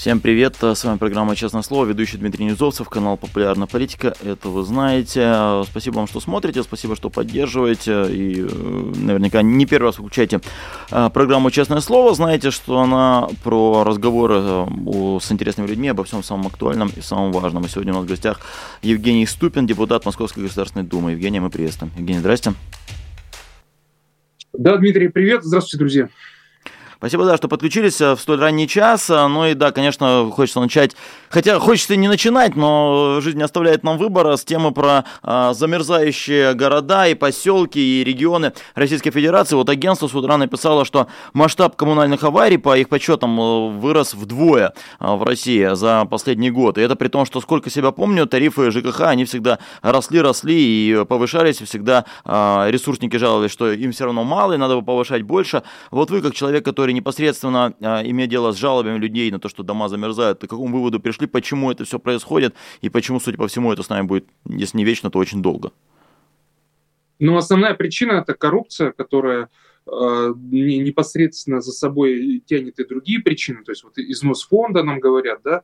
Всем привет, с вами программа «Честное слово», ведущий Дмитрий Низовцев, канал «Популярная политика», это вы знаете. Спасибо вам, что смотрите, спасибо, что поддерживаете, и э, наверняка не первый раз включаете э, программу «Честное слово». Знаете, что она про разговоры э, с интересными людьми обо всем самом актуальном и самом важном. И сегодня у нас в гостях Евгений Ступин, депутат Московской Государственной Думы. Евгений, мы приветствуем. Евгений, здрасте. Да, Дмитрий, привет. Здравствуйте, друзья. Спасибо, да, что подключились э, в столь ранний час. Э, ну и да, конечно, хочется начать, хотя хочется не начинать, но жизнь оставляет нам выбор с темы про а, замерзающие города и поселки и регионы Российской Федерации. Вот агентство с утра написало, что масштаб коммунальных аварий, по их подсчетам, вырос вдвое в России за последний год. И это при том, что сколько себя помню, тарифы ЖКХ, они всегда росли, росли и повышались, всегда а, ресурсники жаловались, что им все равно мало, и надо бы повышать больше. Вот вы, как человек, который которые непосредственно а, имея дело с жалобами людей на то, что дома замерзают, к какому выводу пришли, почему это все происходит и почему, судя по всему, это с нами будет, если не вечно, то очень долго? Ну, основная причина – это коррупция, которая э, непосредственно за собой тянет и другие причины, то есть вот износ фонда, нам говорят, да, э,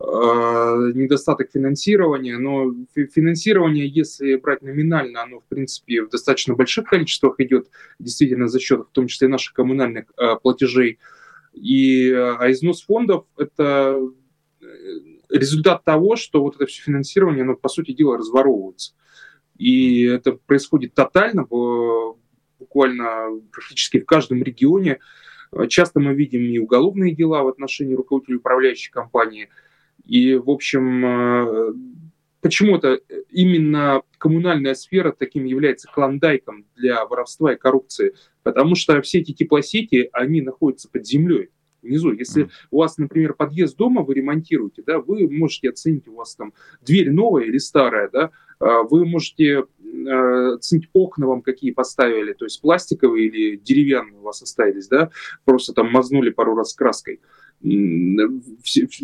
недостаток финансирования, но финансирование, если брать номинально, оно, в принципе, в достаточно больших количествах идет, действительно, за счет, в том числе, наших коммунальных э, платежей. И, а износ фондов – это результат того, что вот это все финансирование, оно, по сути дела, разворовывается. И это происходит тотально, буквально практически в каждом регионе. Часто мы видим и уголовные дела в отношении руководителей управляющей компании. И, в общем, э, почему-то именно коммунальная сфера таким является клондайком для воровства и коррупции. Потому что все эти теплосети, они находятся под землей внизу. Если mm. у вас, например, подъезд дома вы ремонтируете, да, вы можете оценить, у вас там дверь новая или старая, да, а, вы можете э, оценить окна вам какие поставили, то есть пластиковые или деревянные у вас остались, да, просто там мазнули пару раз краской.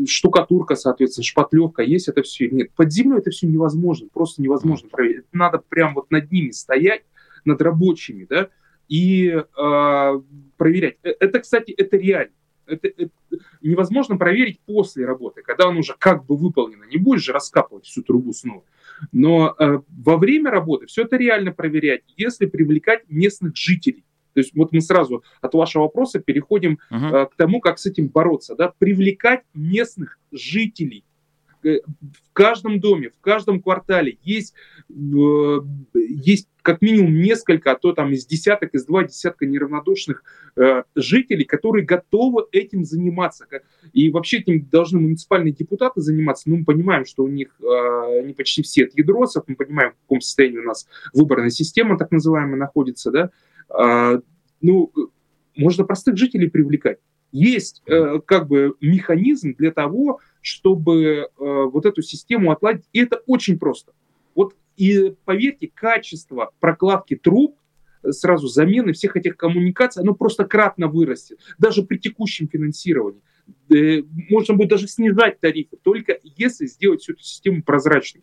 Штукатурка, соответственно, шпатлевка, есть это все. Нет, под землей это все невозможно, просто невозможно проверить. Надо прям вот над ними стоять, над рабочими, да, и э, проверять. Это, кстати, это реально это, это невозможно проверить после работы, когда он уже как бы выполнено. Не будешь же раскапывать всю трубу снова. Но э, во время работы все это реально проверять, если привлекать местных жителей. То есть вот мы сразу от вашего вопроса переходим uh-huh. э, к тому, как с этим бороться. Да? Привлекать местных жителей Э, в каждом доме, в каждом квартале есть, э, есть как минимум несколько, а то там из десяток, из два десятка неравнодушных э, жителей, которые готовы этим заниматься. И вообще этим должны муниципальные депутаты заниматься. Но мы понимаем, что у них э, они почти все от ядросов, мы понимаем, в каком состоянии у нас выборная система так называемая находится. Да? Э, ну, можно простых жителей привлекать. Есть э, как бы механизм для того, чтобы э, вот эту систему отладить. И это очень просто. Вот и поверьте, качество прокладки труб э, сразу замены всех этих коммуникаций, оно просто кратно вырастет, даже при текущем финансировании. Можно будет даже снижать тарифы, только если сделать всю эту систему прозрачной.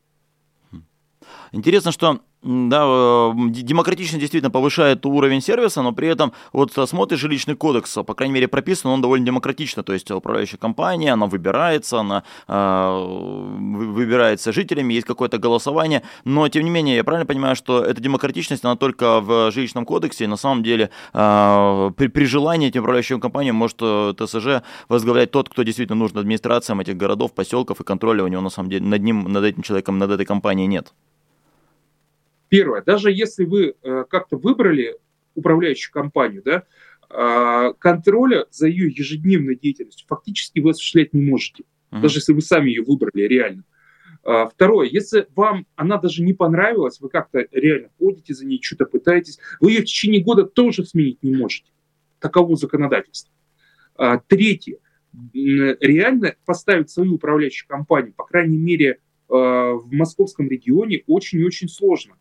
Интересно, что да, э, демократично действительно повышает уровень сервиса, но при этом вот смотришь жилищный кодекс, по крайней мере прописан, он довольно демократично, то есть управляющая компания, она выбирается, она э, выбирается жителями, есть какое-то голосование, но тем не менее, я правильно понимаю, что эта демократичность, она только в жилищном кодексе, и на самом деле э, при, при желании этим управляющим компаниям может э, ТСЖ возглавлять тот, кто действительно нужен администрациям этих городов, поселков, и контроля у него на самом деле над ним, над этим человеком, над этой компанией нет. Первое, даже если вы э, как-то выбрали управляющую компанию, да, э, контроля за ее ежедневной деятельностью фактически вы осуществлять не можете, uh-huh. даже если вы сами ее выбрали реально. Э, второе, если вам она даже не понравилась, вы как-то реально ходите за ней, что-то пытаетесь, вы ее в течение года тоже сменить не можете. Таково законодательство. Э, третье, реально поставить свою управляющую компанию, по крайней мере, в московском регионе очень и очень сложно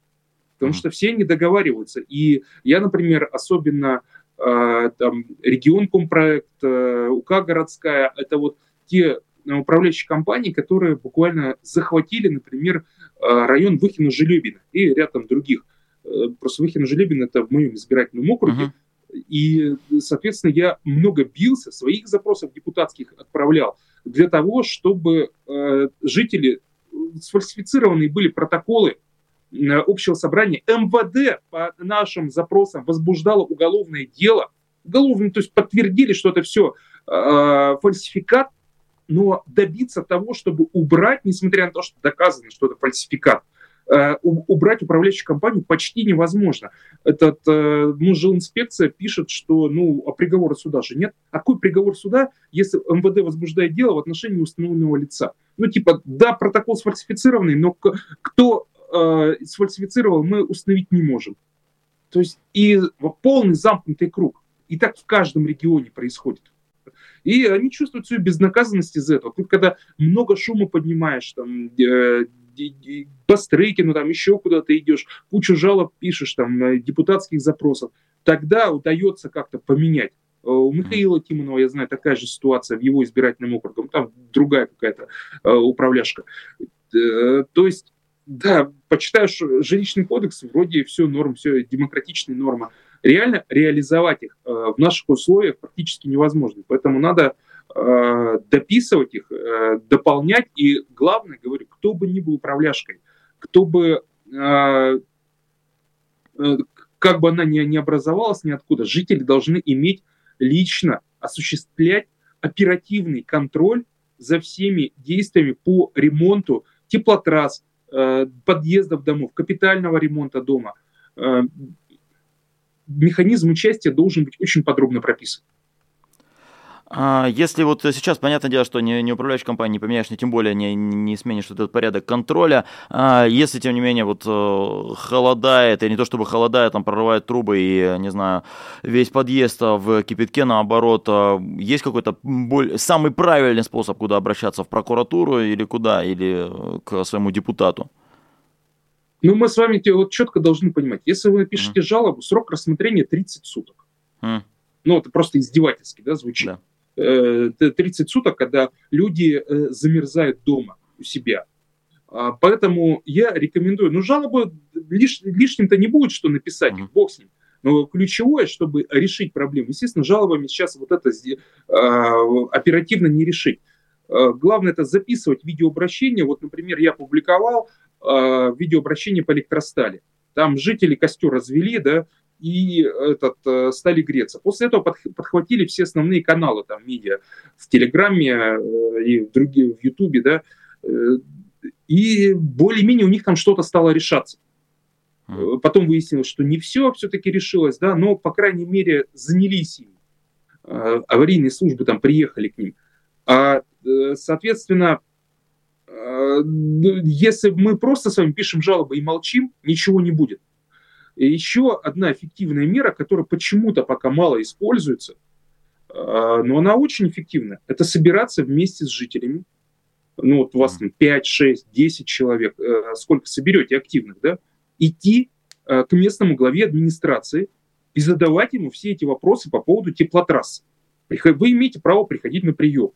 потому что все не договариваются. И я, например, особенно э, там, регион компроект, э, УК городская, это вот те управляющие компании, которые буквально захватили, например, район Выхина-Желебина и ряд там других. Просто Выхина-Желебин это в моем избирательном округе. Uh-huh. И, соответственно, я много бился, своих запросов депутатских отправлял для того, чтобы э, жители, сфальсифицированные были протоколы э, общего собрания, МВД по нашим запросам возбуждало уголовное дело, уголовное, то есть подтвердили, что это все э, фальсификат, но добиться того, чтобы убрать, несмотря на то, что доказано, что это фальсификат, Э, убрать управляющую компанию почти невозможно. Этот э, жилинспекция пишет, что ну, а приговора суда же нет. А какой приговор суда, если МВД возбуждает дело в отношении установленного лица? Ну, типа, да, протокол сфальсифицированный, но кто э, сфальсифицировал, мы установить не можем. То есть и полный замкнутый круг. И так в каждом регионе происходит. И они чувствуют свою безнаказанность из этого. Тут, когда много шума поднимаешь, там, э, по Стрейкину, там еще куда-то идешь, кучу жалоб пишешь, там, депутатских запросов, тогда удается как-то поменять. Э, у Михаила Тимонова, я знаю, такая же ситуация в его избирательном округе, там другая какая-то э, управляшка. Э, то есть, да, почитаешь жилищный кодекс, вроде все норм, все демократичные нормы. Реально реализовать их э, в наших условиях практически невозможно. Поэтому надо Э, дописывать их, э, дополнять. И главное, говорю, кто бы ни был управляшкой, кто бы, э, как бы она ни, ни образовалась ниоткуда, жители должны иметь лично осуществлять оперативный контроль за всеми действиями по ремонту теплотрасс, подъездов домов, капитального ремонта дома. Механизм участия должен быть очень подробно прописан. А если вот сейчас, понятное дело, что не, не управляющая компания не поменяешь, не тем более не, не сменишь этот порядок контроля, а если, тем не менее, вот э, холодает, и не то чтобы холодает, там прорывает трубы и, не знаю, весь подъезд в кипятке, наоборот, есть какой-то более, самый правильный способ, куда обращаться, в прокуратуру или куда, или э, к своему депутату? Ну, мы с вами вот четко должны понимать, если вы напишете mm. жалобу, срок рассмотрения 30 суток. Mm. Ну, это просто издевательски, да, звучит. Да. 30 э, суток, когда люди э, замерзают дома у себя. А, поэтому я рекомендую, ну, жалобы лиш, лишним-то не будет, что написать, mm-hmm. бог с ним. Но ключевое, чтобы решить проблему, естественно, жалобами сейчас вот это э, оперативно не решить. Э, главное это записывать видеообращение. Вот, например, я публиковал видеообращение по электростали. Там жители костер развели, да, и этот, э, стали греться. После этого подхватили все основные каналы там медиа в Телеграме э, и в другие, в Ютубе, да, э, и более-менее у них там что-то стало решаться. Потом выяснилось, что не все все-таки решилось, да, но, по крайней мере, занялись им. Аварийные службы там приехали к ним. А, соответственно, ну, если мы просто с вами пишем жалобы и молчим, ничего не будет. Еще одна эффективная мера, которая почему-то пока мало используется, а, но она очень эффективна, это собираться вместе с жителями. Ну вот у вас там 5, 6, 10 человек, э, сколько соберете активных, да, идти э, к местному главе администрации и задавать ему все эти вопросы по поводу теплотрассы. Вы имеете право приходить на прием.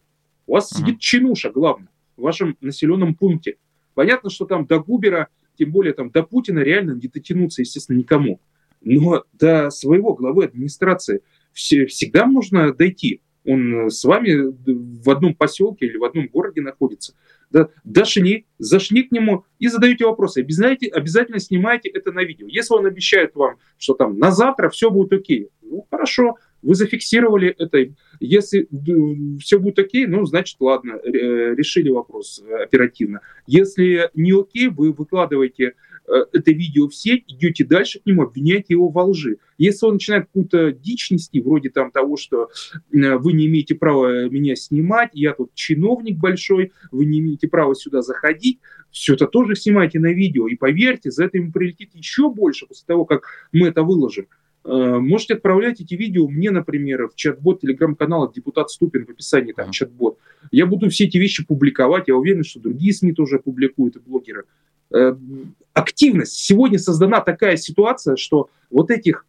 У вас uh-huh. сидит чинуша, главное, в вашем населенном пункте. Понятно, что там до Губера тем более там до Путина реально не дотянуться, естественно, никому. Но до своего главы администрации все, всегда можно дойти. Он с вами в одном поселке или в одном городе находится. Да, дошли, зашли к нему и задаете вопросы. Обязательно, обязательно снимайте это на видео. Если он обещает вам, что там на завтра все будет окей, ну хорошо, вы зафиксировали это. Если все будет окей, ну, значит, ладно, решили вопрос оперативно. Если не окей, вы выкладываете э, это видео в сеть, идете дальше к нему, обвиняете его во лжи. Если он начинает какую-то дичь нести, вроде там того, что э, вы не имеете права меня снимать, я тут чиновник большой, вы не имеете права сюда заходить, все это тоже снимайте на видео. И поверьте, за это ему прилетит еще больше после того, как мы это выложим. Э, можете отправлять эти видео мне, например, в чат-бот телеграм-канала «Депутат Ступин» в описании там чат-бот. Я буду все эти вещи публиковать. Я уверен, что другие СМИ тоже публикуют и блогеры. Э, активность. Сегодня создана такая ситуация, что вот этих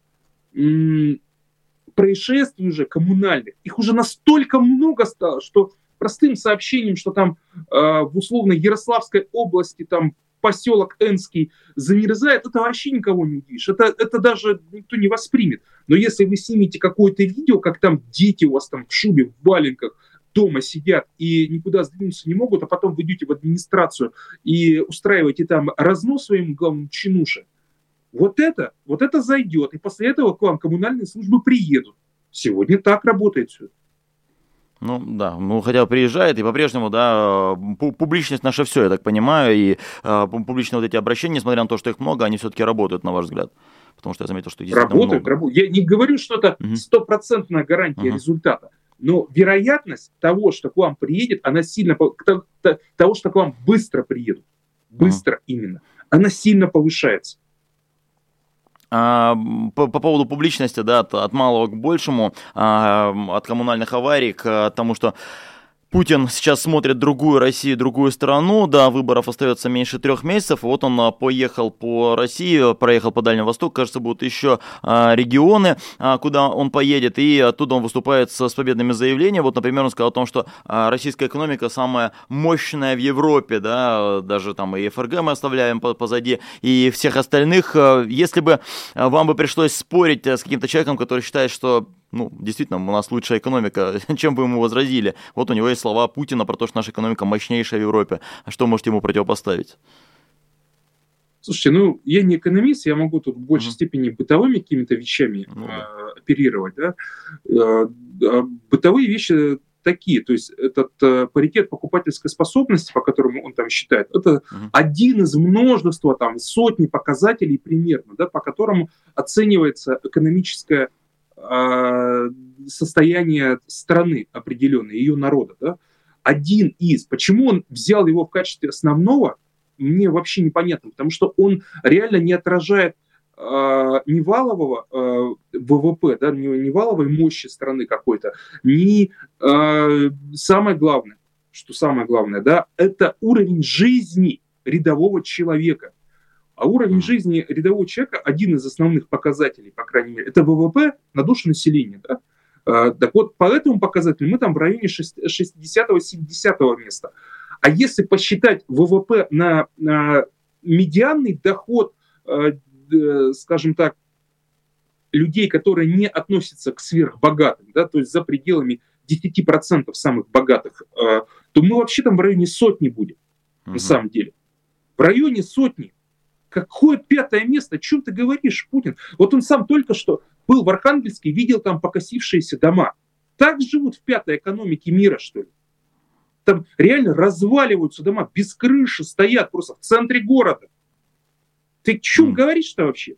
происшествий уже коммунальных, их уже настолько много стало, что простым сообщением, что там э, в условно Ярославской области там поселок Энский замерзает, это вообще никого не удивишь. Это, это даже никто не воспримет. Но если вы снимете какое-то видео, как там дети у вас там в шубе, в валенках, дома сидят и никуда сдвинуться не могут, а потом вы идете в администрацию и устраиваете там разнос своим главным чинуше, вот это, вот это зайдет, и после этого к вам коммунальные службы приедут. Сегодня так работает все. Ну да, ну хотя приезжает, и по-прежнему, да, публичность наша все, я так понимаю, и э, публичные вот эти обращения, несмотря на то, что их много, они все-таки работают, на ваш взгляд. Потому что я заметил, что действительно работают, много. Работают. Я не говорю, что это стопроцентная угу. гарантия угу. результата, но вероятность того, что к вам приедет, она сильно, того, что к вам быстро приедут, быстро угу. именно, она сильно повышается. А, по, по поводу публичности, да, от, от малого к большему, а, от коммунальных аварий к тому, что Путин сейчас смотрит другую Россию, другую страну, да, выборов остается меньше трех месяцев, вот он а, поехал по России, проехал по Дальнему Востоку, кажется, будут еще а, регионы, а, куда он поедет, и оттуда он выступает с, победными заявлениями, вот, например, он сказал о том, что российская экономика самая мощная в Европе, да, даже там и ФРГ мы оставляем по позади, и всех остальных, а, если бы вам бы пришлось спорить с каким-то человеком, который считает, что ну, действительно, у нас лучшая экономика, чем бы ему возразили. Вот у него есть слова Путина про то, что наша экономика мощнейшая в Европе. А что можете ему противопоставить? Слушайте, ну, я не экономист, я могу тут в большей mm-hmm. степени бытовыми какими-то вещами mm-hmm. э, оперировать. Да? Э, э, бытовые вещи такие, то есть этот э, паритет покупательской способности, по которому он там считает, это uh-huh. один из множества, там, сотни показателей примерно, да, по которому оценивается экономическая состояние страны определенной, ее народа. Да? Один из. Почему он взял его в качестве основного, мне вообще непонятно, потому что он реально не отражает э, ни валового э, ВВП, да, ни, ни валовой мощи страны какой-то, ни э, самое главное, что самое главное, да, это уровень жизни рядового человека. А уровень жизни рядового человека, один из основных показателей, по крайней мере, это ВВП на душу населения. Да? А, так вот, по этому показателю мы там в районе 60-70 места. А если посчитать ВВП на, на медианный доход, а, скажем так, людей, которые не относятся к сверхбогатым, да, то есть за пределами 10% самых богатых, а, то мы вообще там в районе сотни будем, угу. на самом деле. В районе сотни. Какое пятое место? О чем ты говоришь, Путин? Вот он сам только что был в Архангельске, видел там покосившиеся дома. Так живут в пятой экономике мира, что ли? Там реально разваливаются дома, без крыши стоят просто в центре города. Ты о чем mm. говоришь-то вообще?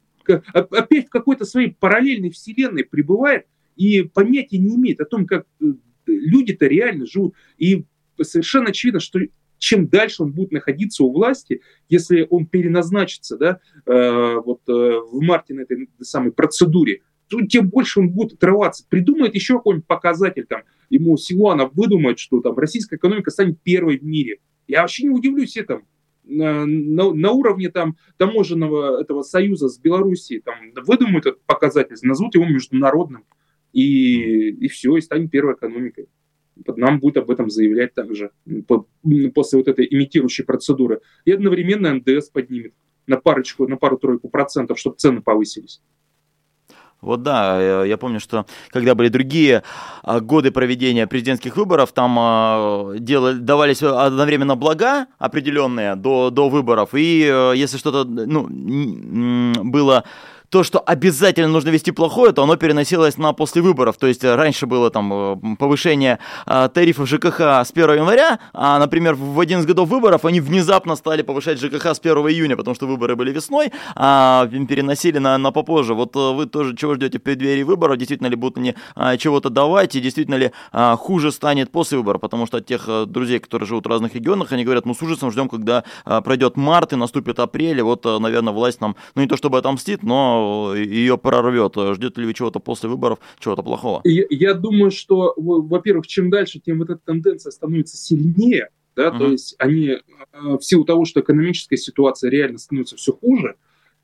Опять в какой-то своей параллельной вселенной пребывает и понятия не имеет о том, как э, люди-то реально живут. И совершенно очевидно, что чем дальше он будет находиться у власти, если он переназначится да, э, вот, э, в марте на этой самой процедуре, то тем больше он будет отрываться. Придумает еще какой-нибудь показатель, там, ему Силуанов выдумает, что там российская экономика станет первой в мире. Я вообще не удивлюсь этому. На, на, на уровне там таможенного этого союза с Белоруссией там выдумают этот показатель, назовут его международным, и, и все, и станет первой экономикой нам будет об этом заявлять также после вот этой имитирующей процедуры. И одновременно НДС поднимет на парочку, на пару-тройку процентов, чтобы цены повысились. Вот да, я помню, что когда были другие а, годы проведения президентских выборов, там а, делали, давались одновременно блага определенные до, до выборов, и э, если что-то ну, было то, что обязательно нужно вести плохое, то оно переносилось на после выборов. То есть э, раньше было там э, повышение э, тарифов ЖКХ с 1 января, а, например, в 11 годов выборов они внезапно стали повышать ЖКХ с 1 июня, потому что выборы были весной, а переносили на, на попозже. Вот вы тоже чего ждете в преддверии выборов? Действительно ли будут они чего-то давать, и действительно ли хуже станет после выборов? Потому что от тех друзей, которые живут в разных регионах, они говорят, ну с ужасом ждем, когда пройдет март и наступит апрель, и вот, наверное, власть нам, ну не то чтобы отомстит, но ее прорвет. Ждет ли вы чего-то после выборов, чего-то плохого? Я, я думаю, что, во-первых, чем дальше, тем вот эта тенденция становится сильнее, да, угу. то есть они э, в силу того, что экономическая ситуация реально становится все хуже,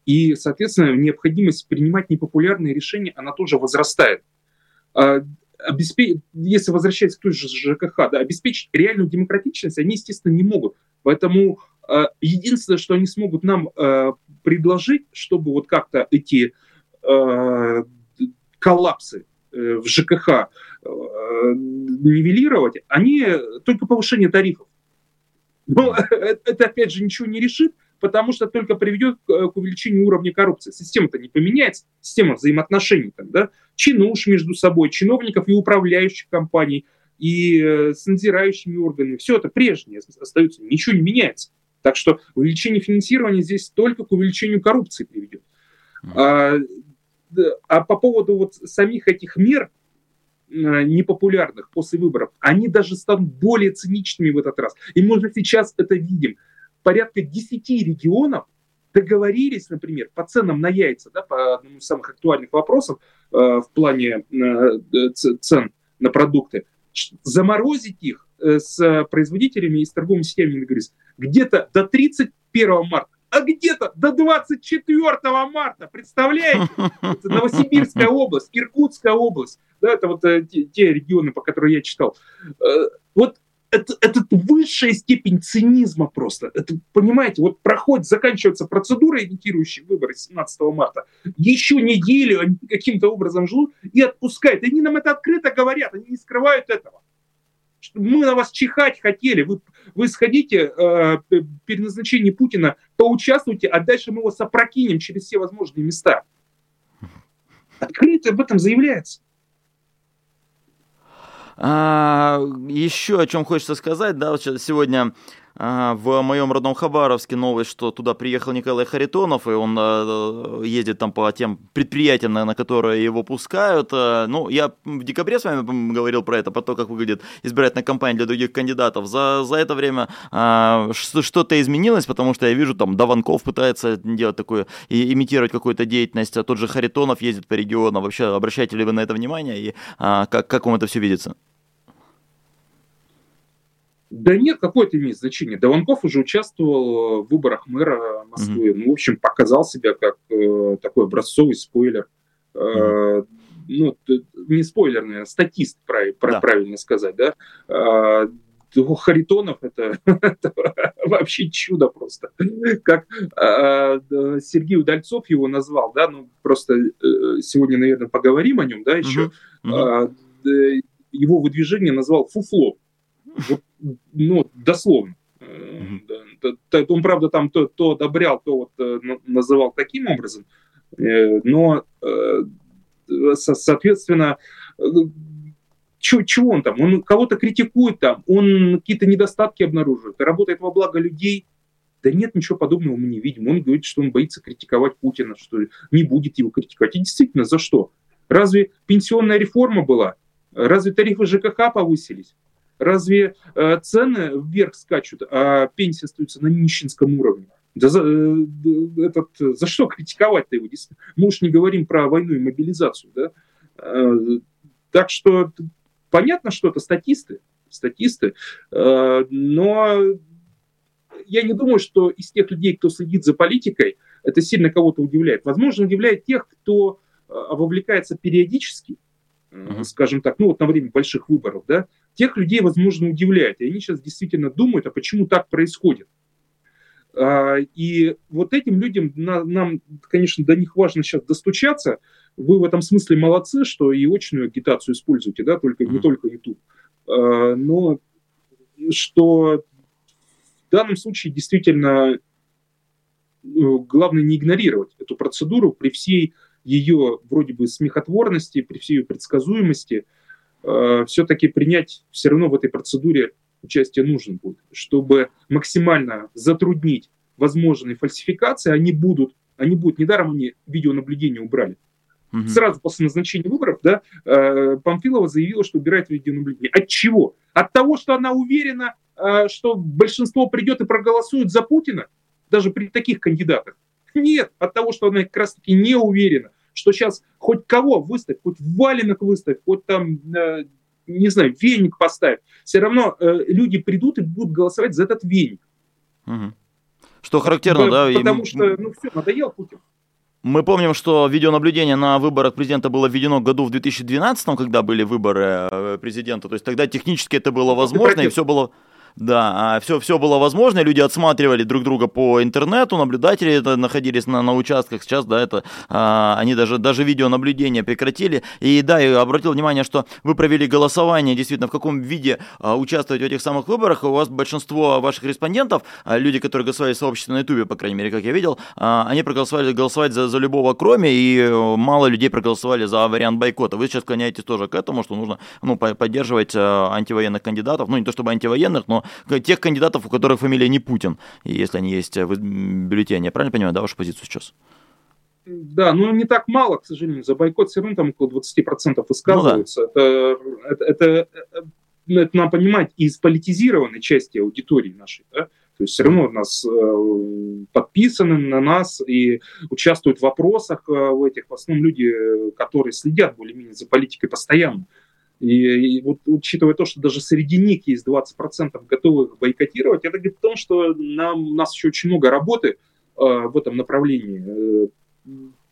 и, соответственно, необходимость принимать непопулярные решения, она тоже возрастает. А, если возвращаясь к той же ЖКХ, да, обеспечить реальную демократичность они, естественно, не могут. Поэтому э, единственное, что они смогут нам э, предложить, чтобы вот как-то эти э, коллапсы э, в ЖКХ э, нивелировать, они только повышение тарифов. Но это, опять же, ничего не решит, потому что только приведет к увеличению уровня коррупции. Система-то не поменяется, система взаимоотношений там, да, чинуш между собой, чиновников и управляющих компаний, и э, с надзирающими органами. Все это прежнее остается, ничего не меняется. Так что увеличение финансирования здесь только к увеличению коррупции приведет. А, а по поводу вот самих этих мер, Э, непопулярных после выборов, они даже станут более циничными в этот раз. И мы уже сейчас это видим. Порядка 10 регионов договорились, например, по ценам на яйца, да, по одному из самых актуальных вопросов э, в плане э, цен на продукты, заморозить их э, с производителями и с торговыми сетями где-то до 31 марта а где-то до 24 марта, представляете? Это Новосибирская область, Иркутская область, да, это вот э, те, те регионы, по которым я читал. Э, вот это, это высшая степень цинизма просто. Это, понимаете, вот проходит, заканчивается процедура, имитирующая выборы 17 марта. Еще неделю они каким-то образом живут и отпускают. Они нам это открыто говорят, они не скрывают этого мы на вас чихать хотели, вы, вы сходите э, назначением Путина, поучаствуйте, а дальше мы вас опрокинем через все возможные места. Открыто об этом заявляется. А, еще о чем хочется сказать, да, сегодня а, в моем родном Хабаровске новость, что туда приехал Николай Харитонов, и он а, ездит там по тем предприятиям, на, которые его пускают. А, ну, я в декабре с вами говорил про это, про то, как выглядит избирательная кампания для других кандидатов. За, за это время что-то изменилось, потому что я вижу, там, Даванков пытается делать такое, и, имитировать какую-то деятельность, а тот же Харитонов ездит по регионам. Вообще, обращаете ли вы на это внимание, и как, как вам это все видится? Да нет, какое это имеет значение. Даванков уже участвовал в выборах мэра Москвы. Mm-hmm. Ну, в общем, показал себя как э, такой образцовый спойлер. Mm-hmm. Э, ну, не спойлер, наверное, статист, прав, да. правильно сказать, да. Э, Харитонов это, это вообще чудо просто. Как э, Сергей Удальцов его назвал, да, ну просто э, сегодня, наверное, поговорим о нем, да, еще. Uh-huh. Uh-huh. Э, его выдвижение назвал фуфло. Ну, дословно. Mm-hmm. Он, правда, там то, то одобрял, то вот э, называл таким образом, э, но, соответственно, чего, чего он там? Он кого-то критикует там, он какие-то недостатки обнаруживает, работает во благо людей. Да нет, ничего подобного мы не видим. Он говорит, что он боится критиковать Путина, что не будет его критиковать. И действительно, за что? Разве пенсионная реформа была? Разве тарифы ЖКХ повысились? Разве э, цены вверх скачут, а пенсии остаются на нищенском уровне? Да за, э, этот, за что критиковать-то его? Мы уж не говорим про войну и мобилизацию. Да? Э, так что понятно, что это статисты, статисты, э, но я не думаю, что из тех людей, кто следит за политикой, это сильно кого-то удивляет. Возможно, удивляет тех, кто э, вовлекается периодически, uh-huh. скажем так, ну вот на время больших выборов, да, тех людей, возможно, удивляет. И они сейчас действительно думают, а почему так происходит. А, и вот этим людям нам, конечно, до них важно сейчас достучаться. Вы в этом смысле молодцы, что и очную агитацию используете, да, только, не только YouTube. А, но что в данном случае действительно ну, главное не игнорировать эту процедуру при всей ее вроде бы смехотворности, при всей ее предсказуемости – э, все-таки принять все равно в этой процедуре участие нужно будет, чтобы максимально затруднить возможные фальсификации, они будут, они будут, недаром они видеонаблюдение убрали. Угу. Сразу после назначения выборов, да, э, Памфилова заявила, что убирает видеонаблюдение. От чего? От того, что она уверена, э, что большинство придет и проголосует за Путина, даже при таких кандидатах. Нет, от того, что она как раз таки не уверена, что сейчас хоть кого выставь, хоть валенок выставь, хоть там, э, не знаю, веник поставь, все равно э, люди придут и будут голосовать за этот веник. Угу. Что характерно, да? да? Потому и... что, ну все, надоел Путин. Мы помним, что видеонаблюдение на выборах президента было введено году в 2012, когда были выборы э, президента. То есть тогда технически это было возможно, и все было да, все, а все было возможно, люди отсматривали друг друга по интернету, наблюдатели это находились на, на участках, сейчас, да, это, а, они даже, даже видеонаблюдение прекратили, и да, я обратил внимание, что вы провели голосование, действительно, в каком виде а, участвовать в этих самых выборах, у вас большинство ваших респондентов, а, люди, которые голосовали в сообществе на ютубе, по крайней мере, как я видел, а, они проголосовали голосовать за, за любого кроме, и э, мало людей проголосовали за вариант бойкота. Вы сейчас склоняетесь тоже к этому, что нужно, ну, поддерживать а, антивоенных кандидатов, ну, не то чтобы антивоенных, но тех кандидатов, у которых фамилия не Путин, если они есть в бюллетене. Я правильно понимаю, да, вашу позицию сейчас? Да, ну не так мало, к сожалению. За бойкот все равно там около 20% высказываются. Ну, да. это, это, это, это нам понимать из политизированной части аудитории нашей. Да? То есть все равно нас э, подписаны на нас и участвуют в вопросах э, в этих, в основном люди, которые следят более-менее за политикой постоянно. И, и вот учитывая то, что даже среди них есть 20% готовых бойкотировать, это говорит о том, что нам, у нас еще очень много работы э, в этом направлении.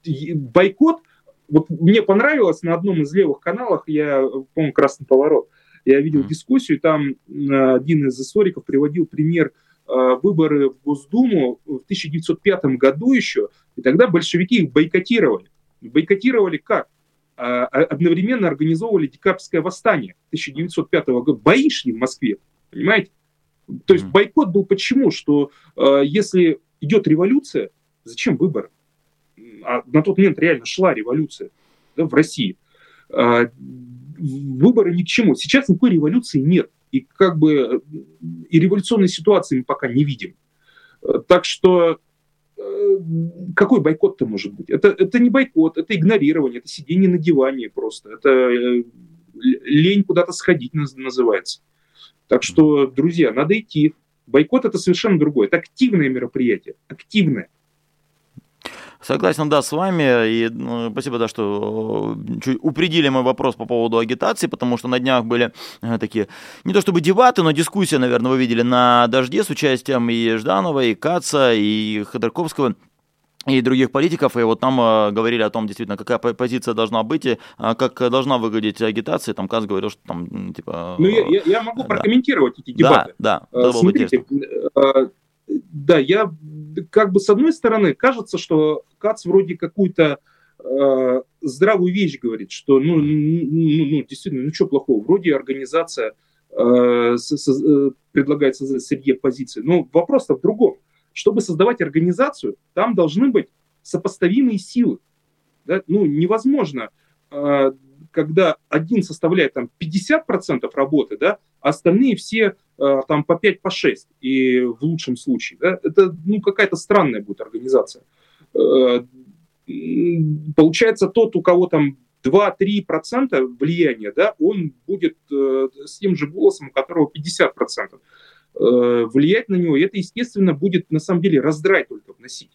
Э, бойкот, вот мне понравилось на одном из левых каналов, я, по-моему, «Красный поворот», я видел дискуссию, там э, один из историков приводил пример э, выборы в Госдуму в 1905 году еще, и тогда большевики их бойкотировали. Бойкотировали как? А, а, одновременно организовывали декабрьское восстание 1905 года. Бои шли в Москве, понимаете? То есть бойкот был почему? Что э, если идет революция, зачем выборы? А на тот момент реально шла революция да, в России. Э, выборы ни к чему. Сейчас никакой революции нет. И как бы и революционной ситуации мы пока не видим. Так что какой бойкот-то может быть? Это, это не бойкот, это игнорирование, это сидение на диване просто. Это э, лень куда-то сходить называется. Так что, друзья, надо идти. Бойкот это совершенно другое. Это активное мероприятие. Активное. Согласен, да, с вами. И ну, спасибо, да, что э, чуть упредили мой вопрос по поводу агитации, потому что на днях были э, такие, не то чтобы дебаты, но дискуссия, наверное, вы видели на «Дожде» с участием и Жданова, и Каца, и Ходорковского и других политиков, и вот там э, говорили о том, действительно, какая позиция должна быть, и э, как должна выглядеть агитация, там Кац говорил, что там, типа... Ну, я, я, могу да. прокомментировать эти дебаты. Да, да, Смотрите, да, я как бы с одной стороны кажется, что Кац вроде какую-то э, здравую вещь говорит, что ну, ну, ну, действительно, ну что плохого, вроде организация э, с, с, э, предлагает создать среди оппозиции. Но вопрос-то в другом. Чтобы создавать организацию, там должны быть сопоставимые силы. Да? Ну, невозможно, э, когда один составляет там 50% работы, да, а остальные все Э, там по 5, по 6, и в лучшем случае. Да? Это ну, какая-то странная будет организация. Э, получается, тот, у кого там 2-3% влияния, да, он будет э, с тем же голосом, у которого 50%. Влиять на него, это, естественно, будет на самом деле раздрай только вносить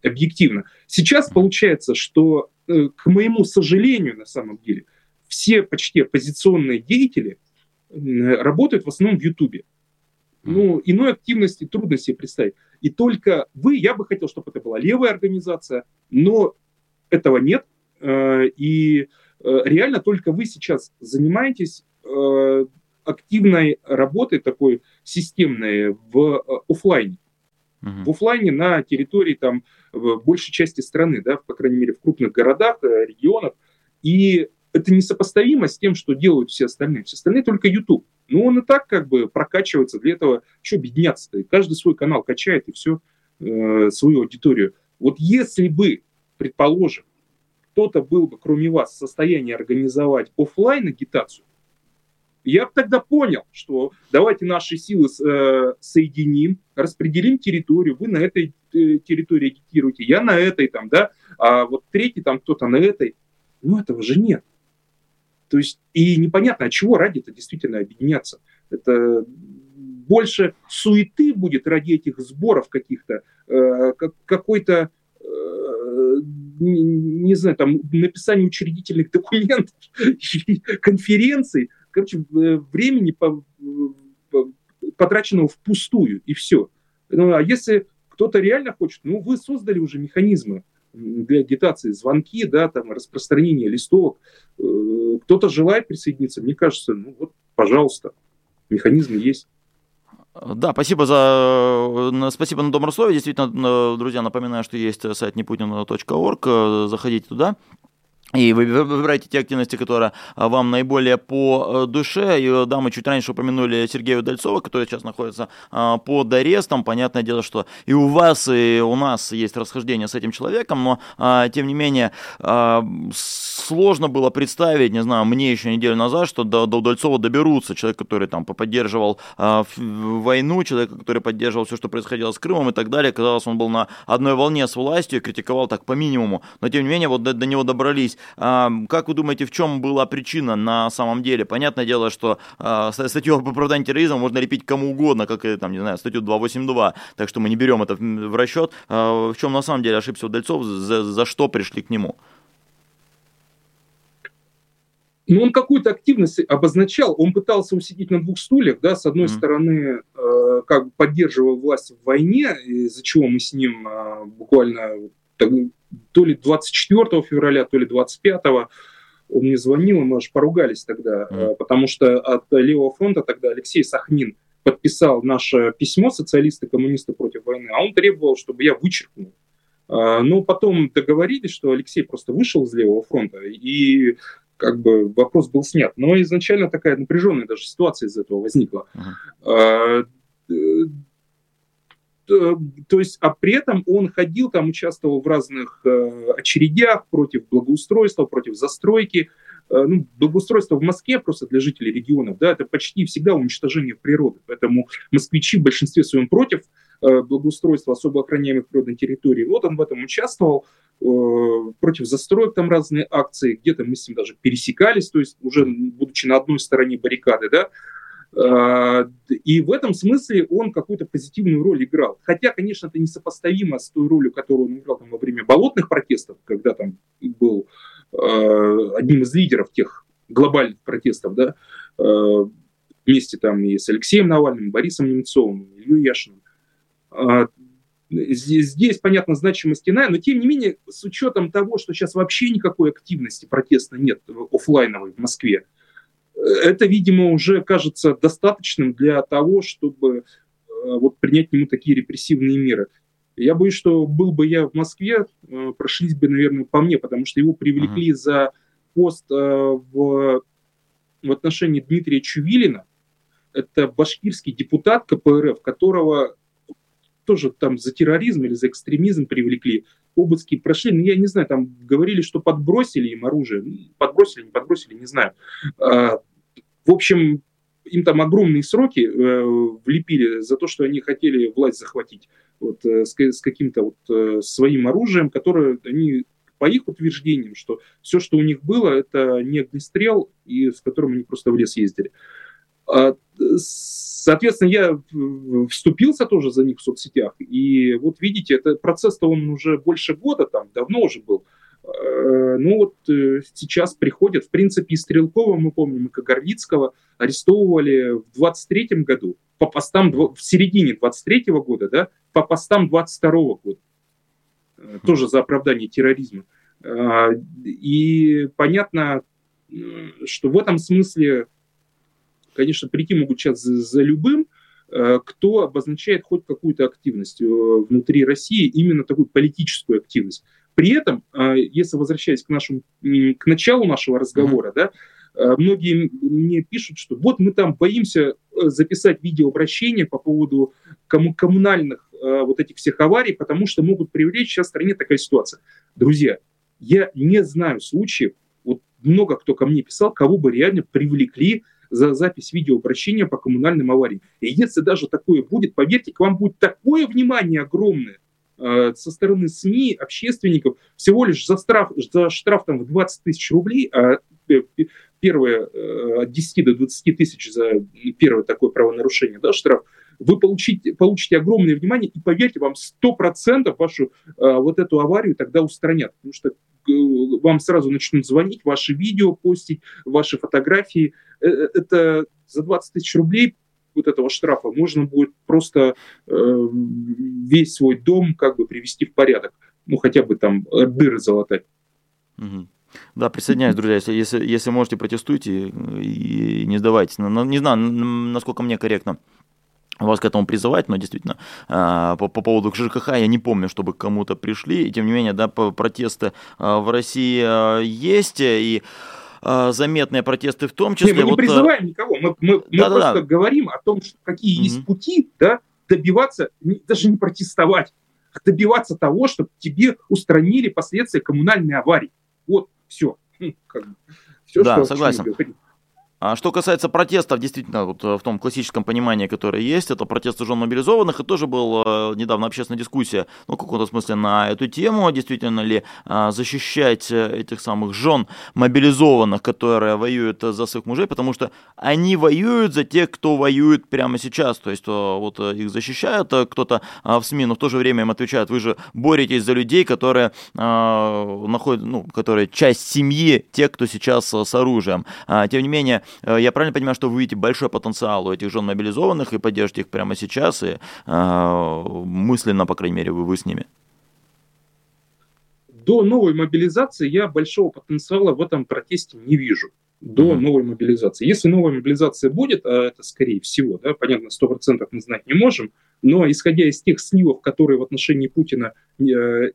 объективно. Сейчас получается, что, к моему сожалению, на самом деле, все почти оппозиционные деятели работают в основном в Ютубе. Ну, иной активности трудно себе представить. И только вы, я бы хотел, чтобы это была левая организация, но этого нет. Э, и э, реально только вы сейчас занимаетесь э, активной работой такой системной в офлайне. Uh-huh. В офлайне на территории там большей части страны, да, по крайней мере в крупных городах, регионах. И это несопоставимо с тем, что делают все остальные. Все остальные только YouTube. Ну, он и так как бы прокачивается. Для этого что бедняться-то? Каждый свой канал качает и все, э, свою аудиторию. Вот если бы, предположим, кто-то был бы, кроме вас, в состоянии организовать офлайн агитацию, я тогда понял, что давайте наши силы э, соединим, распределим территорию, вы на этой э, территории агитируете, я на этой там, да, а вот третий там кто-то на этой. Ну, этого же нет. То есть и непонятно, от чего ради это действительно объединяться. Это больше суеты будет ради этих сборов каких-то, э, какой-то, э, не, не знаю, там, написание учредительных документов, конференций, короче, э, времени по, по, потраченного впустую, и все. Ну, а если кто-то реально хочет, ну, вы создали уже механизмы, для агитации звонки, да, там, распространение листовок. Э, кто-то желает присоединиться, мне кажется, ну вот, пожалуйста, механизмы есть. Да, спасибо за э, спасибо на добром слове. Действительно, друзья, напоминаю, что есть сайт непутин.орг. Заходите туда. И вы выбираете те активности, которые а, вам наиболее по э, душе. И да, мы чуть раньше упомянули Сергея Удальцова, который сейчас находится а, под арестом. Понятное дело, что и у вас, и у нас есть расхождение с этим человеком, но а, тем не менее сложно было представить, не знаю, мне еще неделю назад, что до, до Удальцова доберутся. Человек, который там поддерживал войну, человек, который поддерживал все, что происходило с Крымом и так далее. Казалось, он был на одной волне с властью и критиковал так по минимуму. Но тем не менее, вот до, до него добрались как вы думаете, в чем была причина на самом деле? Понятное дело, что а, статью об оправдании терроризма можно лепить кому угодно, как, там, не знаю, статью 282, так что мы не берем это в расчет. А, в чем на самом деле ошибся Удальцов, за, за что пришли к нему? Ну, он какую-то активность обозначал, он пытался усидеть на двух стульях, да, с одной mm-hmm. стороны, э, как бы поддерживал власть в войне, из-за чего мы с ним э, буквально то ли 24 февраля, то ли 25 он мне звонил, мы аж поругались тогда, mm. потому что от Левого фронта тогда Алексей Сахнин подписал наше письмо «Социалисты, коммунисты против войны», а он требовал, чтобы я вычеркнул. А, но потом договорились, что Алексей просто вышел из Левого фронта, и как бы вопрос был снят. Но изначально такая напряженная даже ситуация из этого возникла. Uh-huh. Э, то есть, а при этом он ходил, там участвовал в разных э, очередях против благоустройства, против застройки. Э, ну, благоустройство в Москве просто для жителей регионов, да, это почти всегда уничтожение природы. Поэтому москвичи в большинстве своем против э, благоустройства особо охраняемых природных территорий. Вот он в этом участвовал, против застроек там разные акции, где-то мы с ним даже пересекались, то есть уже будучи на одной стороне баррикады, да, и в этом смысле он какую-то позитивную роль играл. Хотя, конечно, это несопоставимо с той ролью, которую он играл там, во время болотных протестов, когда там был э, одним из лидеров тех глобальных протестов, да, э, вместе там и с Алексеем Навальным, Борисом Немцовым, Ильей Яшиным. Э, здесь, здесь, понятно, значимость иная, но тем не менее, с учетом того, что сейчас вообще никакой активности протеста нет офлайновой в Москве, это, видимо, уже кажется достаточным для того, чтобы э, вот принять к нему такие репрессивные меры. Я боюсь, что был бы я в Москве, э, прошлись бы, наверное, по мне, потому что его привлекли uh-huh. за пост э, в, в отношении Дмитрия Чувилина. Это башкирский депутат КПРФ, которого тоже там за терроризм или за экстремизм привлекли. Обыски прошли, ну я не знаю, там говорили, что подбросили им оружие. Подбросили, не подбросили, не знаю. В общем, им там огромные сроки э, влепили за то, что они хотели власть захватить вот, э, с, с каким-то вот э, своим оружием, которое они по их утверждениям, что все, что у них было, это не огнестрел, и с которым они просто в лес ездили. А, соответственно, я вступился тоже за них в соцсетях, и вот видите, это процесс-то он уже больше года там, давно уже был. Э, ну вот э, сейчас приходят, в принципе, и Стрелкова, мы помним, и Кагарлицкого арестовывали в 23 году, по постам в середине 23 года, да, по постам 22 года, э, тоже за оправдание терроризма. И понятно, что в этом смысле, конечно, прийти могут сейчас за, за любым, кто обозначает хоть какую-то активность внутри России, именно такую политическую активность. При этом, а, если возвращаясь к, нашему, к началу нашего разговора, mm-hmm. да, а, многие мне пишут, что вот мы там боимся э, записать видеообращение по поводу кому- коммунальных а, вот этих всех аварий, потому что могут привлечь сейчас в стране такая ситуация. Друзья, я не знаю случаев, вот много кто ко мне писал, кого бы реально привлекли за запись видеообращения по коммунальным авариям. И если даже такое будет, поверьте, к вам будет такое внимание огромное, со стороны СМИ, общественников, всего лишь за штраф, за штраф там, в 20 тысяч рублей, а э, первое э, от 10 до 20 тысяч за первое такое правонарушение, да, штраф, вы получите, получите огромное внимание, и поверьте, вам 100% вашу вот эту аварию тогда устранят, потому что вам сразу начнут звонить, ваши видео постить, ваши фотографии. Это за 20 тысяч рублей вот этого штрафа можно будет просто э, весь свой дом как бы привести в порядок. ну, хотя бы там э, дыры залатать. Угу. Да, присоединяюсь, друзья. Если, если, если можете, протестуйте и не сдавайтесь. Не знаю, насколько мне корректно вас к этому призывать, но действительно а, по, по поводу ЖКХ я не помню, чтобы к кому-то пришли, и тем не менее, да, протесты а, в России а, есть, и заметные протесты в том числе. Не, мы не вот... призываем никого, мы, мы, мы да, просто да. говорим о том, что какие угу. есть пути, да, добиваться, даже не протестовать, а добиваться того, чтобы тебе устранили последствия коммунальной аварии. Вот, все. Все, да, что согласен. А что касается протестов, действительно, вот э, в том классическом понимании, которое есть, это протесты жен мобилизованных, и тоже была недавно общественная дискуссия, ну, в каком-то смысле на эту тему, действительно ли а, защищать э, этих самых жен мобилизованных, которые воюют за своих мужей, потому что они воюют за тех, кто воюет прямо сейчас, то есть вот их защищают кто-то в СМИ, но в то же время им отвечают, вы же боретесь за людей, которые находят, ну, которые часть семьи, тех, кто сейчас с оружием. А, тем не менее, Э, я правильно понимаю, что вы видите большой потенциал у этих жен мобилизованных и поддержите их прямо сейчас, и э, мысленно, по крайней мере, вы, вы с ними? До новой мобилизации я большого потенциала в этом протесте не вижу до новой мобилизации. Если новая мобилизация будет, а это скорее всего, да, понятно, сто процентов мы знать не можем, но исходя из тех сливов, которые в отношении Путина э,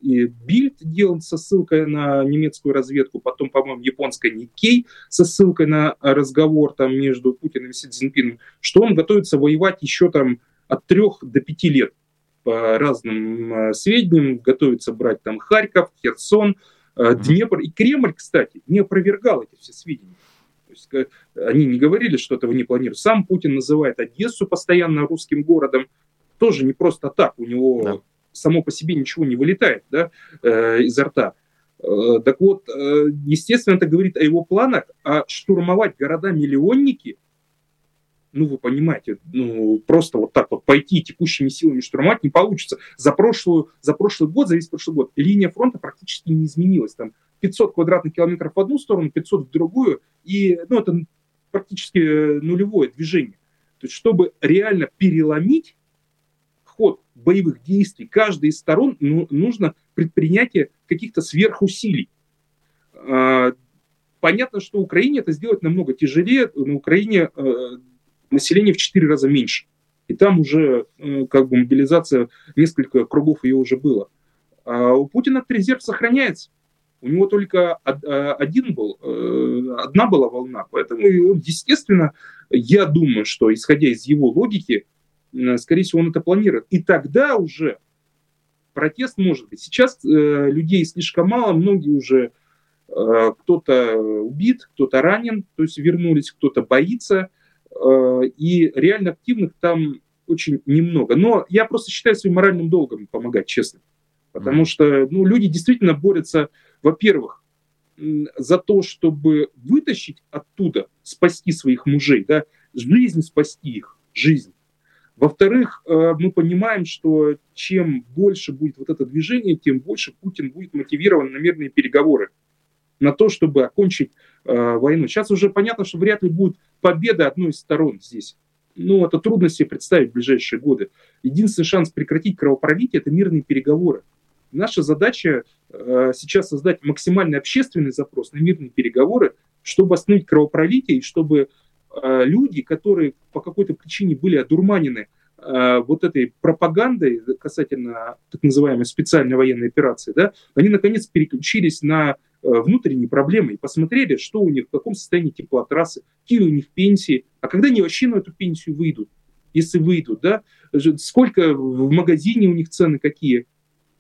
и Бильд делал со ссылкой на немецкую разведку, потом, по-моему, японская Никей со ссылкой на разговор там между Путиным и Си Цзиньпином, что он готовится воевать еще там от трех до пяти лет по разным э, сведениям, готовится брать там Харьков, Херсон, э, Днепр. И Кремль, кстати, не опровергал эти все сведения. Есть они не говорили, что этого не планируют. Сам Путин называет Одессу постоянно русским городом тоже не просто так, у него да. само по себе ничего не вылетает да, э, изо рта. Э, так вот, э, естественно, это говорит о его планах, а штурмовать города-миллионники, ну, вы понимаете, ну, просто вот так вот пойти текущими силами штурмовать не получится. За, прошлую, за прошлый год, за весь прошлый год, линия фронта практически не изменилась. Там 500 квадратных километров в одну сторону, 500 в другую, и, ну, это практически нулевое движение. То есть, чтобы реально переломить ход боевых действий каждой из сторон ну, нужно предпринятие каких-то сверхусилий. А, понятно, что Украине это сделать намного тяжелее. На Украине э, население в 4 раза меньше. И там уже э, как бы мобилизация, несколько кругов ее уже было. А у Путина резерв сохраняется. У него только э, один был, одна была волна. Поэтому, естественно, я думаю, что исходя из его логики, Э, скорее всего, он это планирует. И тогда уже протест может быть. Сейчас э, людей слишком мало, многие уже э, кто-то убит, кто-то ранен, то есть вернулись, кто-то боится, э, и реально активных там очень немного. Но я просто считаю своим моральным долгом помогать, честно. Потому что ну, люди действительно борются, во-первых, за то, чтобы вытащить оттуда, спасти своих мужей, да, жизнь спасти их, жизнь. Во-вторых, э, мы понимаем, что чем больше будет вот это движение, тем больше Путин будет мотивирован на мирные переговоры, на то, чтобы окончить э, войну. Сейчас уже понятно, что вряд ли будет победа одной из сторон здесь. Ну, это трудно себе представить в ближайшие годы. Единственный шанс прекратить кровопролитие – это мирные переговоры. Наша задача сейчас создать максимально общественный запрос на мирные переговоры, чтобы остановить кровопролитие и чтобы Э, люди, которые по какой-то причине были одурманены э, вот этой пропагандой касательно так называемой специальной военной операции, да, они наконец переключились на э, внутренние проблемы и посмотрели, что у них, в каком состоянии теплотрассы, какие у них пенсии, а когда они вообще на эту пенсию выйдут, если выйдут, да, сколько в магазине у них цены какие,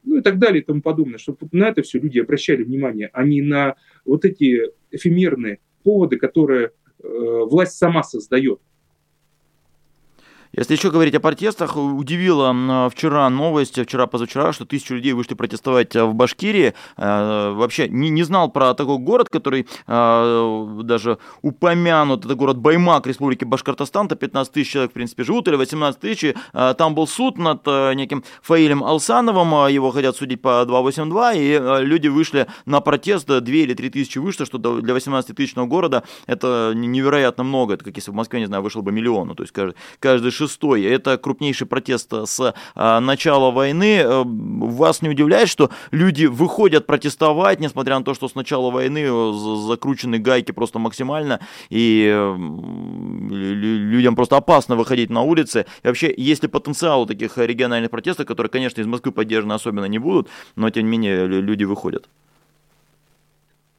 ну и так далее и тому подобное, чтобы на это все люди обращали внимание, а не на вот эти эфемерные поводы, которые Э, власть сама создает. Если еще говорить о протестах, удивила вчера новость, вчера-позавчера, что тысячу людей вышли протестовать э, в Башкирии. Э, вообще не, не знал про такой город, который э, даже упомянут. Это город Баймак Республики Башкортостан. Там 15 тысяч человек, в принципе, живут, или 18 тысяч. Там был суд над неким Фаилем Алсановым. Его хотят судить по 282. И люди вышли на протест. 2 или 3 тысячи вышло, что для 18 тысячного города это невероятно много. Это как если в Москве, не знаю, вышел бы миллион. То есть каждый, каждый 6 это крупнейший протест с начала войны. Вас не удивляет, что люди выходят протестовать, несмотря на то, что с начала войны закручены гайки просто максимально, и людям просто опасно выходить на улицы. И вообще, есть ли потенциал у таких региональных протестов, которые, конечно, из Москвы поддержаны особенно не будут, но тем не менее люди выходят?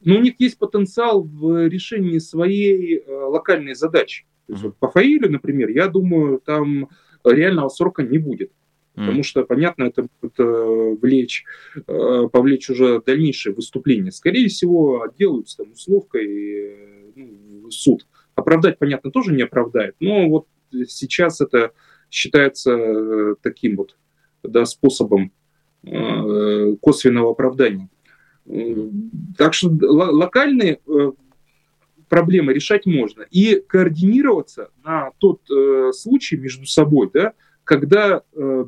Но у них есть потенциал в решении своей э, локальной задачи. Есть, по Фаилю, например, я думаю, там реального срока не будет. Потому что, понятно, это будет э, влечь, э, повлечь уже дальнейшее выступление. Скорее всего, отделаются там условкой ну, суд. Оправдать, понятно, тоже не оправдает. Но вот сейчас это считается э, таким вот да, способом косвенного оправдания. Так что локальные проблемы решать можно. И координироваться на тот э, случай между собой, да, когда, э,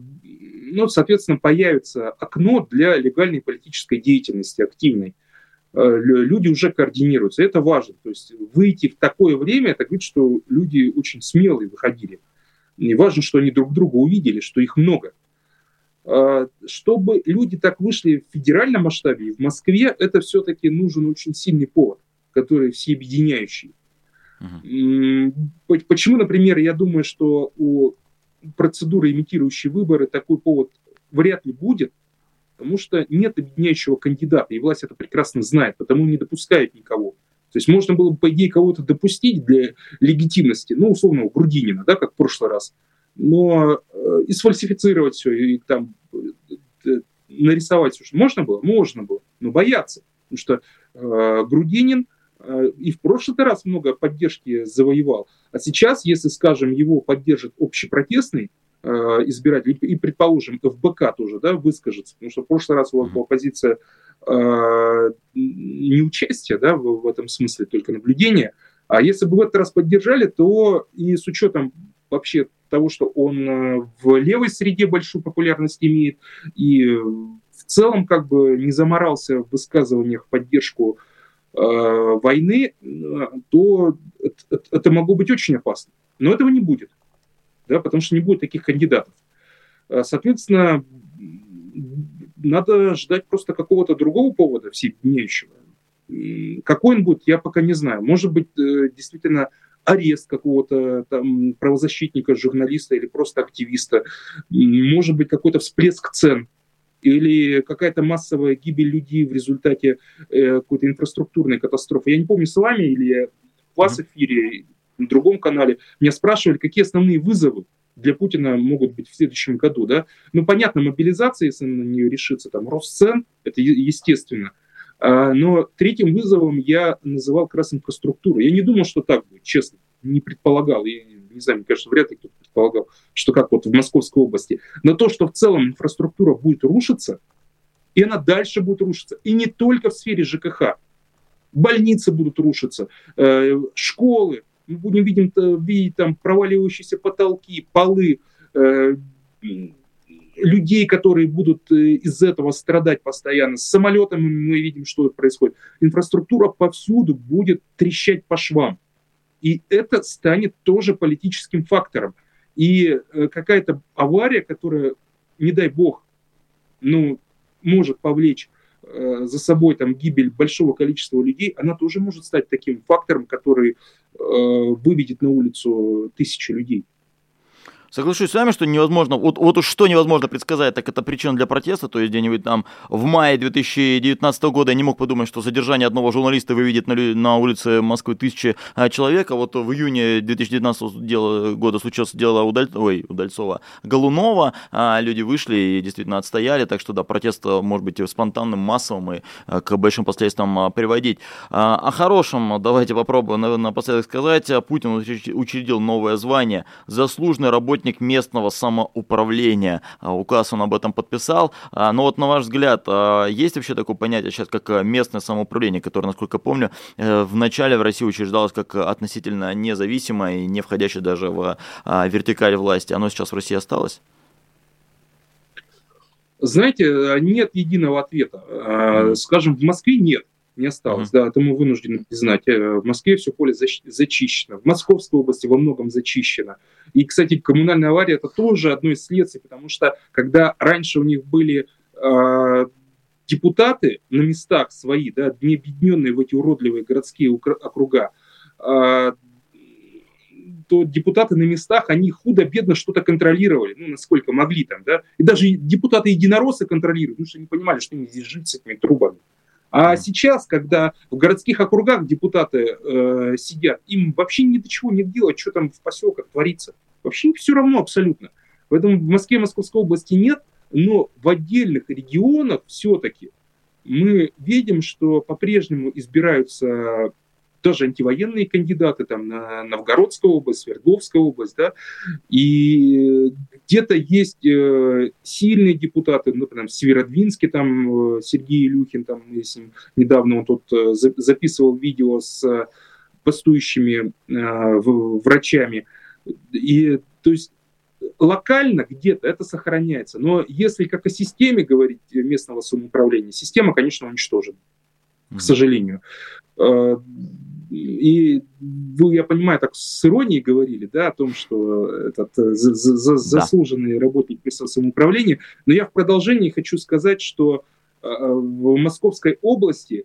ну, соответственно, появится окно для легальной политической деятельности активной. Э, люди уже координируются. Это важно. То есть выйти в такое время, это говорит, что люди очень смелые выходили. И важно, что они друг друга увидели, что их много. А, чтобы люди так вышли в федеральном масштабе и в Москве, это все-таки нужен очень сильный повод, который все объединяющий. Uh-huh. Почему, например, я думаю, что у процедуры, имитирующей выборы, такой повод вряд ли будет, потому что нет объединяющего кандидата, и власть это прекрасно знает, потому не допускает никого. То есть можно было бы, по идее, кого-то допустить для легитимности, ну, условно, Грудинина, да, как в прошлый раз, но э, и сфальсифицировать все, и там э, нарисовать все, что можно было, можно было, но бояться, потому что э, Грудинин э, и в прошлый раз много поддержки завоевал, а сейчас, если, скажем, его поддержит общепротестный, Э, избирателей, и, предположим, ФБК тоже да, выскажется, потому что в прошлый раз у вас была позиция э, неучастия да, в, в этом смысле, только наблюдения, а если бы в этот раз поддержали, то и с учетом вообще того, что он э, в левой среде большую популярность имеет, и в целом как бы не заморался в высказываниях в поддержку э, войны, э, то это, могло быть очень опасно. Но этого не будет да, потому что не будет таких кандидатов. А, соответственно, надо ждать просто какого-то другого повода всеобъединяющего. Какой он будет, я пока не знаю. Может быть, э, действительно арест какого-то там правозащитника, журналиста или просто активиста. Может быть, какой-то всплеск цен или какая-то массовая гибель людей в результате э, какой-то инфраструктурной катастрофы. Я не помню, с вами или в вас эфире на другом канале, меня спрашивали, какие основные вызовы для Путина могут быть в следующем году. Да? Ну, понятно, мобилизация, если на нее решится, там, рост цен, это естественно. А, но третьим вызовом я называл как раз инфраструктуру. Я не думал, что так будет, честно. Не предполагал. И, не мне кажется, вряд ли кто-то предполагал, что как вот в Московской области. Но то, что в целом инфраструктура будет рушиться, и она дальше будет рушиться. И не только в сфере ЖКХ. Больницы будут рушиться, э, школы, мы будем видеть, видеть там проваливающиеся потолки, полы, э, людей, которые будут э, из этого страдать постоянно. С самолетами мы видим, что происходит. Инфраструктура повсюду будет трещать по швам. И это станет тоже политическим фактором. И э, какая-то авария, которая, не дай бог, ну, может повлечь Э, за собой там гибель большого количества людей, она тоже может стать таким фактором, который э, выведет на улицу тысячи людей. Соглашусь с вами, что невозможно, вот, вот уж что невозможно предсказать, так это причина для протеста, то есть где-нибудь там в мае 2019 года я не мог подумать, что задержание одного журналиста выведет на, на улице Москвы тысячи а, человек, а вот в июне 2019 дело, года случилось дело Удаль, ой, Удальцова Голунова, а, люди вышли и действительно отстояли, так что да, протест может быть спонтанным, массовым и а, к большим последствиям а, приводить. А, о хорошем давайте попробуем напоследок сказать. Путин учредил новое звание. «Заслуженный работник работник местного самоуправления. А, указ он об этом подписал. А, но вот на ваш взгляд, а, есть вообще такое понятие сейчас, как местное самоуправление, которое, насколько помню, э, в начале в России учреждалось как относительно независимое и не входящее даже в вертикаль власти. Оно сейчас в России осталось? Знаете, нет единого ответа. Скажем, в Москве нет. Не осталось. Mm-hmm. Да, это мы вынуждены признать. Э, в Москве все поле зачищено. В Московской области во многом зачищено. И, кстати, коммунальная авария это тоже одно из следствий, потому что когда раньше у них были э, депутаты на местах свои, да, не объединенные в эти уродливые городские округа, э, то депутаты на местах, они худо-бедно что-то контролировали, ну, насколько могли там, да, и даже депутаты единороссы контролируют, потому что они понимали, что им здесь жить с этими трубами. А сейчас, когда в городских округах депутаты э, сидят, им вообще ни до чего не делать, что там в поселках творится. Вообще все равно абсолютно. Поэтому в Москве, Московской области нет, но в отдельных регионах все-таки мы видим, что по-прежнему избираются даже антивоенные кандидаты, там, на Новгородская область, Свердловская область, да, и где-то есть э, сильные депутаты, например, в Северодвинске, там, э, Сергей Илюхин, там, если недавно он тут э, записывал видео с бастующими э, врачами, и, то есть, локально где-то это сохраняется. Но если как о системе говорить местного самоуправления, система, конечно, уничтожена, к сожалению. Э, и вы, я понимаю, так с иронией говорили, да, о том, что этот э, за, за, заслуженный да. работник местного самоуправления, но я в продолжении хочу сказать, что э, в Московской области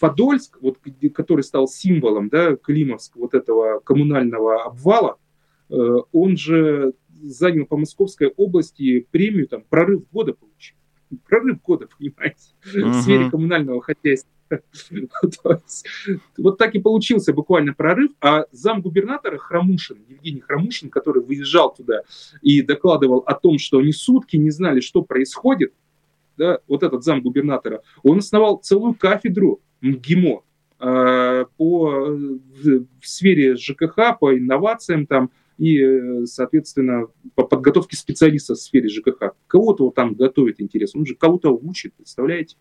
Подольск, вот, который стал символом да, Климовского вот этого коммунального обвала, э, он же занял по Московской области премию, там, прорыв года получил. Прорыв года, понимаете, uh-huh. в сфере коммунального хозяйства. Вот так и получился буквально прорыв. А зам губернатора Храмушин, Евгений Храмушин, который выезжал туда и докладывал о том, что они сутки не знали, что происходит, да, вот этот зам губернатора, он основал целую кафедру МГИМО э, по, в, в сфере ЖКХ, по инновациям там, и, соответственно, по подготовке специалистов в сфере ЖКХ. Кого-то вот там готовит, интересно, он же кого-то учит, представляете?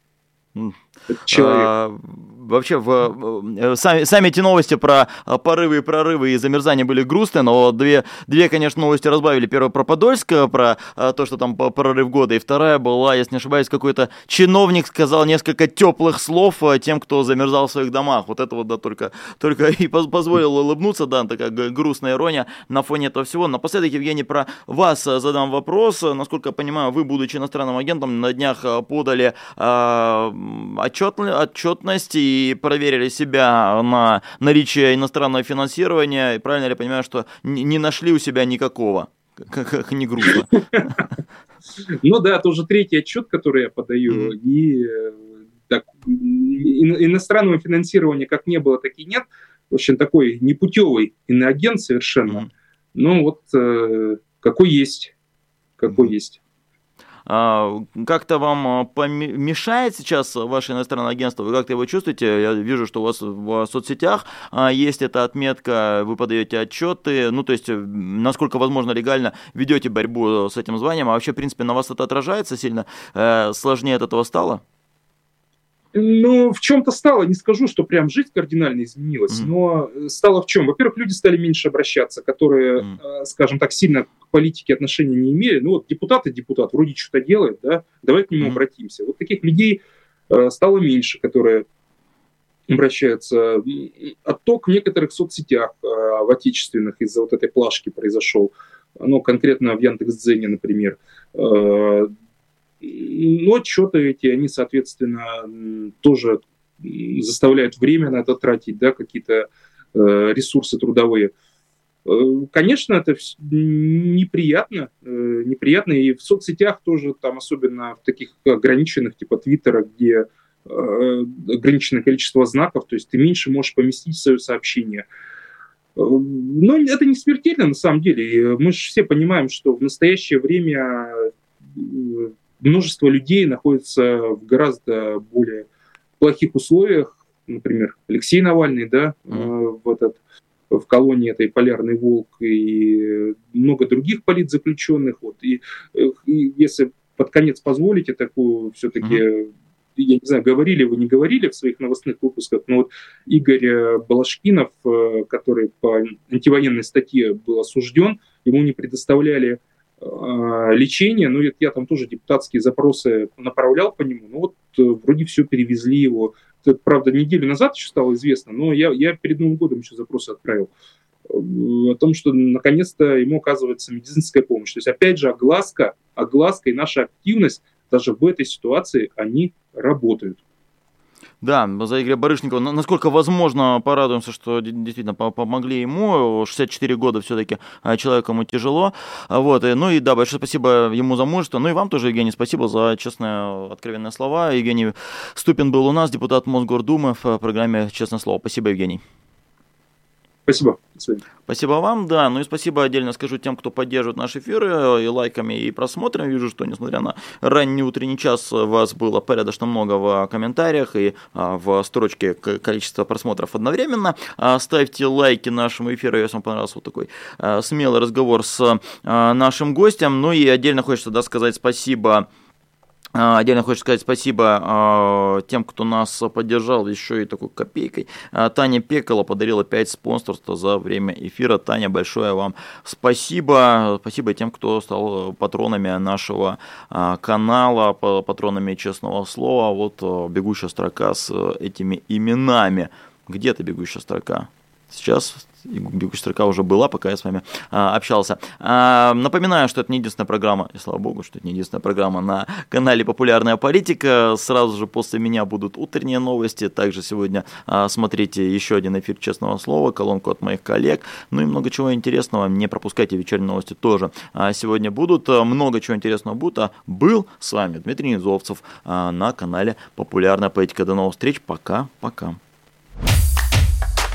Человек. А, вообще, в, э, сами, сами эти новости про э, порывы и прорывы и замерзание были грустные, но две, две, конечно, новости разбавили. Первая про Подольск, про а, то, что там прорыв года, и вторая была, если не ошибаюсь, какой-то чиновник сказал несколько теплых слов тем, кто замерзал в своих домах. Вот это вот, да, только, только и позволил улыбнуться, да, такая грустная ирония на фоне этого всего. Напоследок, Евгений, про вас задам вопрос. Насколько я понимаю, вы, будучи иностранным агентом, на днях подали отчет, отчетность и проверили себя на наличие иностранного финансирования. И правильно ли я понимаю, что не нашли у себя никакого? Как не грустно. Ну да, это уже третий отчет, который я подаю. И так, иностранного финансирования как не было, так и нет. В общем, такой непутевый иноагент совершенно. Ну вот э, какой есть. Какой есть. А, как-то вам а, помешает сейчас ваше иностранное агентство? Вы как-то его чувствуете? Я вижу, что у вас в соцсетях а, есть эта отметка, вы подаете отчеты, ну, то есть, насколько возможно легально ведете борьбу с этим званием, а вообще, в принципе, на вас это отражается сильно? Э, сложнее от этого стало? Ну, в чем-то стало, не скажу, что прям жизнь кардинально изменилась, mm. но э, стало в чем? Во-первых, люди стали меньше обращаться, которые, mm. скажем так, сильно к политике отношения не имели. Ну, вот депутат и депутат вроде что-то делает, да, давай к нему mm. обратимся. Вот таких людей э, стало меньше, которые обращаются. Отток в некоторых соцсетях в отечественных из-за вот этой плашки произошел. Ну, конкретно в Яндекс.Дзене, например но отчеты эти, они, соответственно, тоже заставляют время на это тратить, да, какие-то э, ресурсы трудовые. Э, конечно, это неприятно, э, неприятно, и в соцсетях тоже, там особенно в таких ограниченных, типа Твиттера, где ограниченное количество знаков, то есть ты меньше можешь поместить свое сообщение. Но это не смертельно на самом деле. Мы же все понимаем, что в настоящее время множество людей находится в гораздо более плохих условиях. Например, Алексей Навальный, да, mm-hmm. в этот в колонии этой полярный волк и много других политзаключенных. Вот. И, и если под конец позволите такую все-таки mm-hmm я не знаю, говорили вы, не говорили в своих новостных выпусках, но вот Игорь Балашкинов, э, который по антивоенной статье был осужден, ему не предоставляли а, лечения, ну, я, там тоже депутатские запросы направлял по нему, ну, вот э, вроде все перевезли его Это, правда, неделю назад еще стало известно, но я, я перед Новым годом еще запрос отправил о том, что наконец-то ему оказывается медицинская помощь. То есть, опять же, огласка, огласка и наша активность даже в этой ситуации, они работают. Да, за Игоря Барышникова. Насколько возможно, порадуемся, что действительно помогли ему. 64 года все-таки а, человеку ему тяжело. Вот. Ну и да, большое спасибо ему за мужество. Ну и вам тоже, Евгений, спасибо за честные, откровенные слова. Евгений Ступин был у нас, депутат Мосгордумы в программе «Честное слово». Спасибо, Евгений. Спасибо. Спасибо вам, да. Ну и спасибо отдельно скажу тем, кто поддерживает наши эфиры э, и лайками, и просмотрами. Вижу, что несмотря на ранний утренний час, вас было порядочно много в комментариях и а, в строчке количество просмотров одновременно. А, ставьте лайки нашему эфиру, если вам понравился вот такой смелый разговор с нашим гостем. Ну и отдельно хочется да, сказать спасибо отдельно хочу сказать спасибо а, тем, кто нас поддержал еще и такой копейкой. А, Таня Пекола подарила 5 спонсорств за время эфира. Таня, большое вам спасибо. Спасибо тем, кто стал патронами нашего канала, патронами честного слова. Вот бегущая строка с этими именами. Где то бегущая строка? Сейчас строка уже была, пока я с вами а, общался. А, напоминаю, что это не единственная программа, и слава богу, что это не единственная программа на канале «Популярная политика». Сразу же после меня будут утренние новости. Также сегодня а, смотрите еще один эфир «Честного слова», колонку от моих коллег. Ну и много чего интересного. Не пропускайте вечерние новости тоже. А, сегодня будут. Много чего интересного будет. А был с вами Дмитрий Низовцев а, на канале «Популярная политика». До новых встреч. Пока-пока.